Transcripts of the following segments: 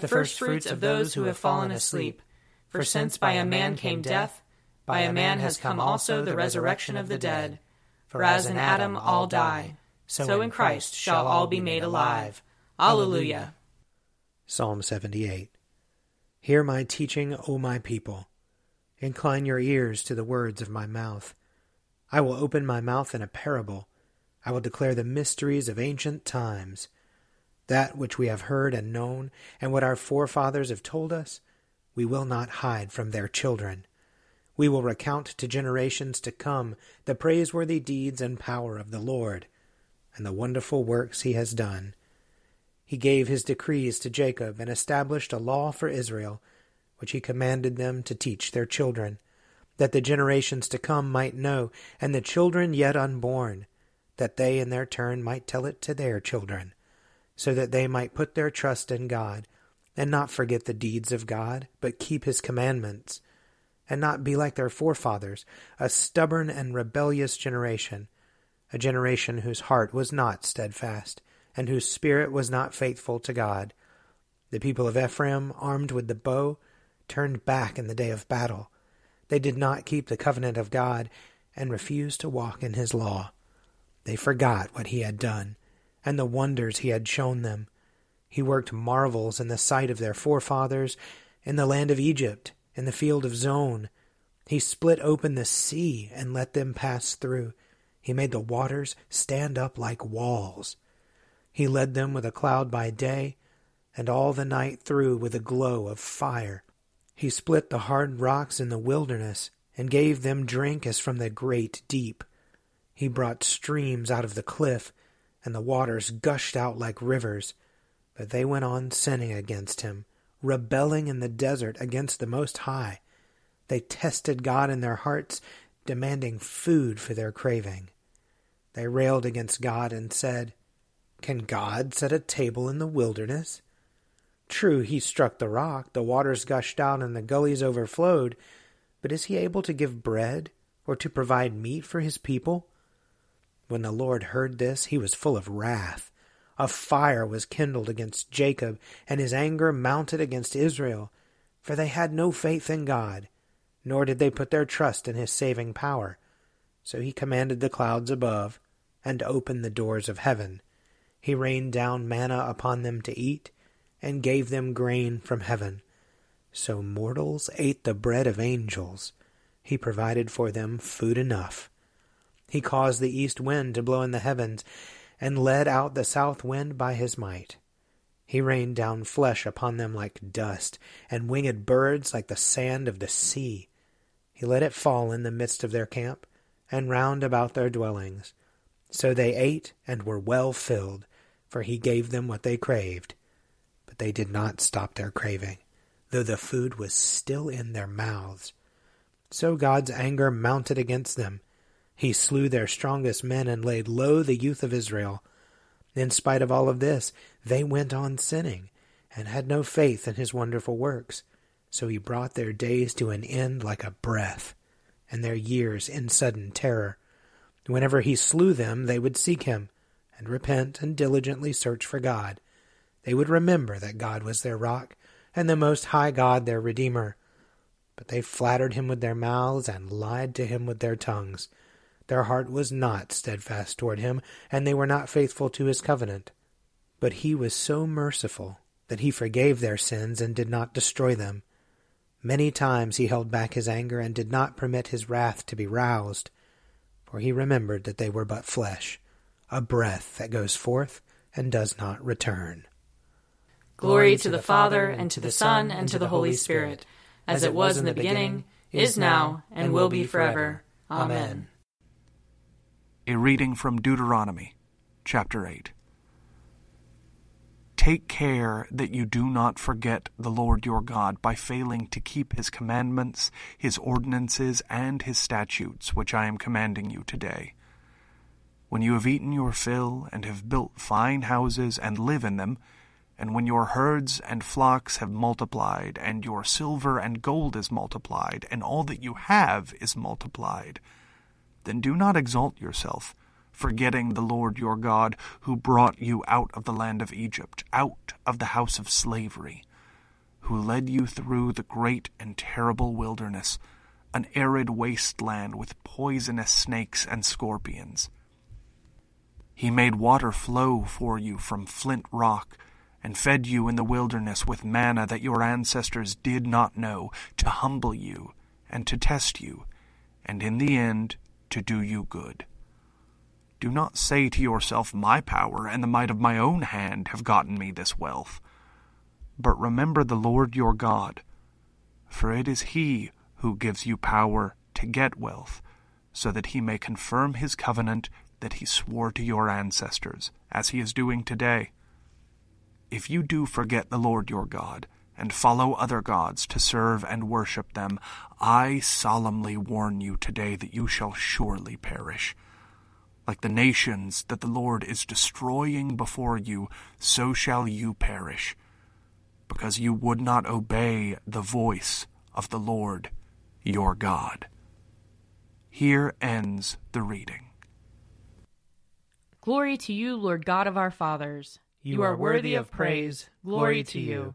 the first fruits of those who have fallen asleep. For since by a man came death, by a man has come also the resurrection of the dead. For as in Adam all die, so in Christ shall all be made alive. Alleluia. Psalm 78 Hear my teaching, O my people. Incline your ears to the words of my mouth. I will open my mouth in a parable. I will declare the mysteries of ancient times. That which we have heard and known, and what our forefathers have told us, we will not hide from their children. We will recount to generations to come the praiseworthy deeds and power of the Lord, and the wonderful works he has done. He gave his decrees to Jacob and established a law for Israel, which he commanded them to teach their children, that the generations to come might know, and the children yet unborn, that they in their turn might tell it to their children so that they might put their trust in God, and not forget the deeds of God, but keep his commandments, and not be like their forefathers, a stubborn and rebellious generation, a generation whose heart was not steadfast, and whose spirit was not faithful to God. The people of Ephraim, armed with the bow, turned back in the day of battle. They did not keep the covenant of God, and refused to walk in his law. They forgot what he had done and the wonders he had shown them. He worked marvels in the sight of their forefathers in the land of Egypt, in the field of Zoan. He split open the sea and let them pass through. He made the waters stand up like walls. He led them with a cloud by day, and all the night through with a glow of fire. He split the hard rocks in the wilderness, and gave them drink as from the great deep. He brought streams out of the cliff, and the waters gushed out like rivers. But they went on sinning against him, rebelling in the desert against the Most High. They tested God in their hearts, demanding food for their craving. They railed against God and said, Can God set a table in the wilderness? True, he struck the rock, the waters gushed out, and the gullies overflowed, but is he able to give bread or to provide meat for his people? When the Lord heard this, he was full of wrath. A fire was kindled against Jacob, and his anger mounted against Israel, for they had no faith in God, nor did they put their trust in his saving power. So he commanded the clouds above, and opened the doors of heaven. He rained down manna upon them to eat, and gave them grain from heaven. So mortals ate the bread of angels. He provided for them food enough. He caused the east wind to blow in the heavens, and led out the south wind by his might. He rained down flesh upon them like dust, and winged birds like the sand of the sea. He let it fall in the midst of their camp, and round about their dwellings. So they ate and were well filled, for he gave them what they craved. But they did not stop their craving, though the food was still in their mouths. So God's anger mounted against them, he slew their strongest men and laid low the youth of Israel. In spite of all of this, they went on sinning and had no faith in his wonderful works. So he brought their days to an end like a breath, and their years in sudden terror. Whenever he slew them, they would seek him, and repent and diligently search for God. They would remember that God was their rock, and the Most High God their Redeemer. But they flattered him with their mouths, and lied to him with their tongues. Their heart was not steadfast toward him, and they were not faithful to his covenant. But he was so merciful that he forgave their sins and did not destroy them. Many times he held back his anger and did not permit his wrath to be roused, for he remembered that they were but flesh, a breath that goes forth and does not return. Glory to the Father, and to the Son, and to the Holy Spirit, as it was in the beginning, is now, and will be forever. Amen. A reading from Deuteronomy, chapter 8. Take care that you do not forget the Lord your God by failing to keep his commandments, his ordinances, and his statutes, which I am commanding you today. When you have eaten your fill, and have built fine houses, and live in them, and when your herds and flocks have multiplied, and your silver and gold is multiplied, and all that you have is multiplied, then do not exalt yourself forgetting the Lord your God, who brought you out of the land of Egypt, out of the house of slavery, who led you through the great and terrible wilderness, an arid wasteland with poisonous snakes and scorpions. He made water flow for you from flint rock, and fed you in the wilderness with manna that your ancestors did not know, to humble you and to test you, and in the end to do you good. Do not say to yourself, My power and the might of my own hand have gotten me this wealth. But remember the Lord your God, for it is He who gives you power to get wealth, so that He may confirm His covenant that He swore to your ancestors, as He is doing today. If you do forget the Lord your God, and follow other gods to serve and worship them, I solemnly warn you today that you shall surely perish. Like the nations that the Lord is destroying before you, so shall you perish, because you would not obey the voice of the Lord your God. Here ends the reading. Glory to you, Lord God of our fathers. You are worthy of praise. Glory to you.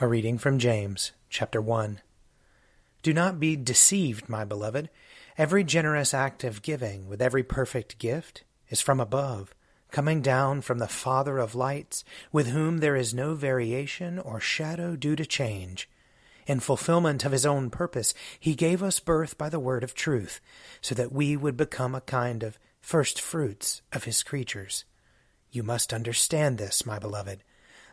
A reading from James, chapter 1. Do not be deceived, my beloved. Every generous act of giving, with every perfect gift, is from above, coming down from the Father of lights, with whom there is no variation or shadow due to change. In fulfillment of his own purpose, he gave us birth by the word of truth, so that we would become a kind of first fruits of his creatures. You must understand this, my beloved.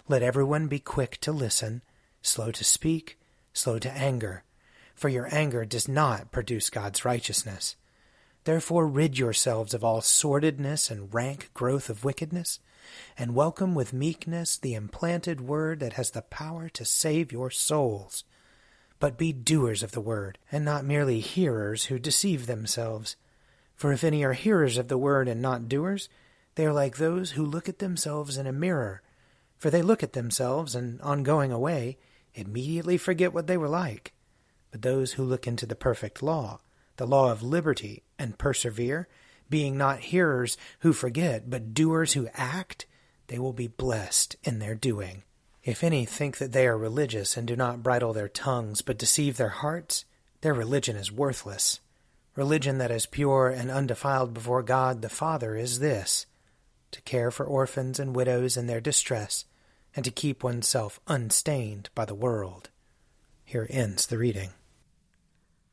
Let everyone be quick to listen, slow to speak, slow to anger for your anger does not produce God's righteousness. Therefore rid yourselves of all sordidness and rank growth of wickedness, and welcome with meekness the implanted word that has the power to save your souls. But be doers of the word, and not merely hearers who deceive themselves. For if any are hearers of the word and not doers, they are like those who look at themselves in a mirror. For they look at themselves, and on going away, immediately forget what they were like. But those who look into the perfect law, the law of liberty, and persevere, being not hearers who forget, but doers who act, they will be blessed in their doing. If any think that they are religious and do not bridle their tongues, but deceive their hearts, their religion is worthless. Religion that is pure and undefiled before God the Father is this to care for orphans and widows in their distress, and to keep oneself unstained by the world. Here ends the reading.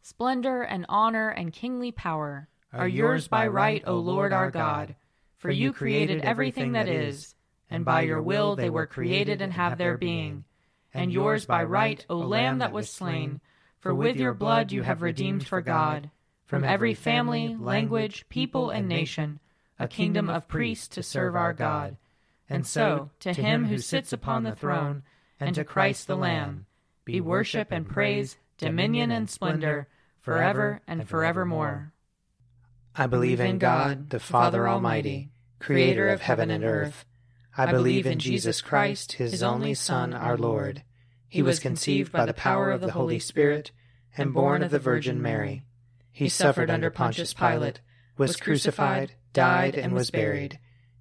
Splendor and honor and kingly power are yours by right, O Lord our God, for you created everything that is, and by your will they were created and have their being. And yours by right, O Lamb that was slain, for with your blood you have redeemed for God, from every family, language, people, and nation, a kingdom of priests to serve our God. And so, to him who sits upon the throne, and to Christ the Lamb, be worship and praise, dominion and splendor, forever and forevermore. I believe in God, the Father Almighty, creator of heaven and earth. I believe in Jesus Christ, his only Son, our Lord. He was conceived by the power of the Holy Spirit and born of the Virgin Mary. He suffered under Pontius Pilate, was crucified, died, and was buried.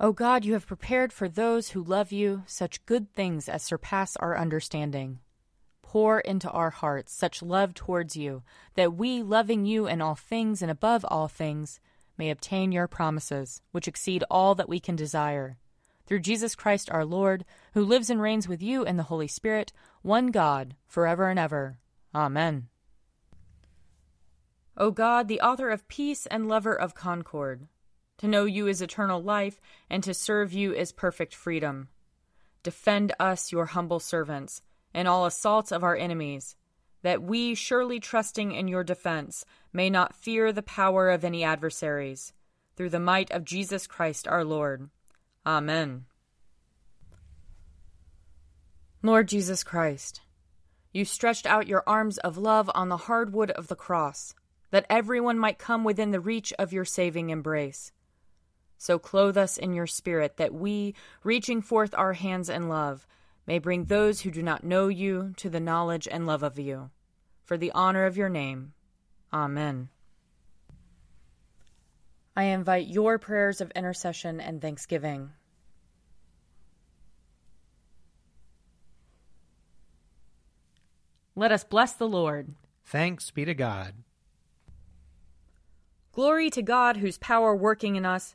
O God, you have prepared for those who love you such good things as surpass our understanding. Pour into our hearts such love towards you, that we, loving you in all things and above all things, may obtain your promises, which exceed all that we can desire. Through Jesus Christ our Lord, who lives and reigns with you in the Holy Spirit, one God, forever and ever. Amen. O God, the author of peace and lover of concord, to know you is eternal life, and to serve you is perfect freedom. Defend us, your humble servants, in all assaults of our enemies, that we, surely trusting in your defense, may not fear the power of any adversaries. Through the might of Jesus Christ our Lord. Amen. Lord Jesus Christ, you stretched out your arms of love on the hard wood of the cross, that everyone might come within the reach of your saving embrace. So clothe us in your spirit, that we, reaching forth our hands in love, may bring those who do not know you to the knowledge and love of you. For the honor of your name. Amen. I invite your prayers of intercession and thanksgiving. Let us bless the Lord. Thanks be to God. Glory to God, whose power working in us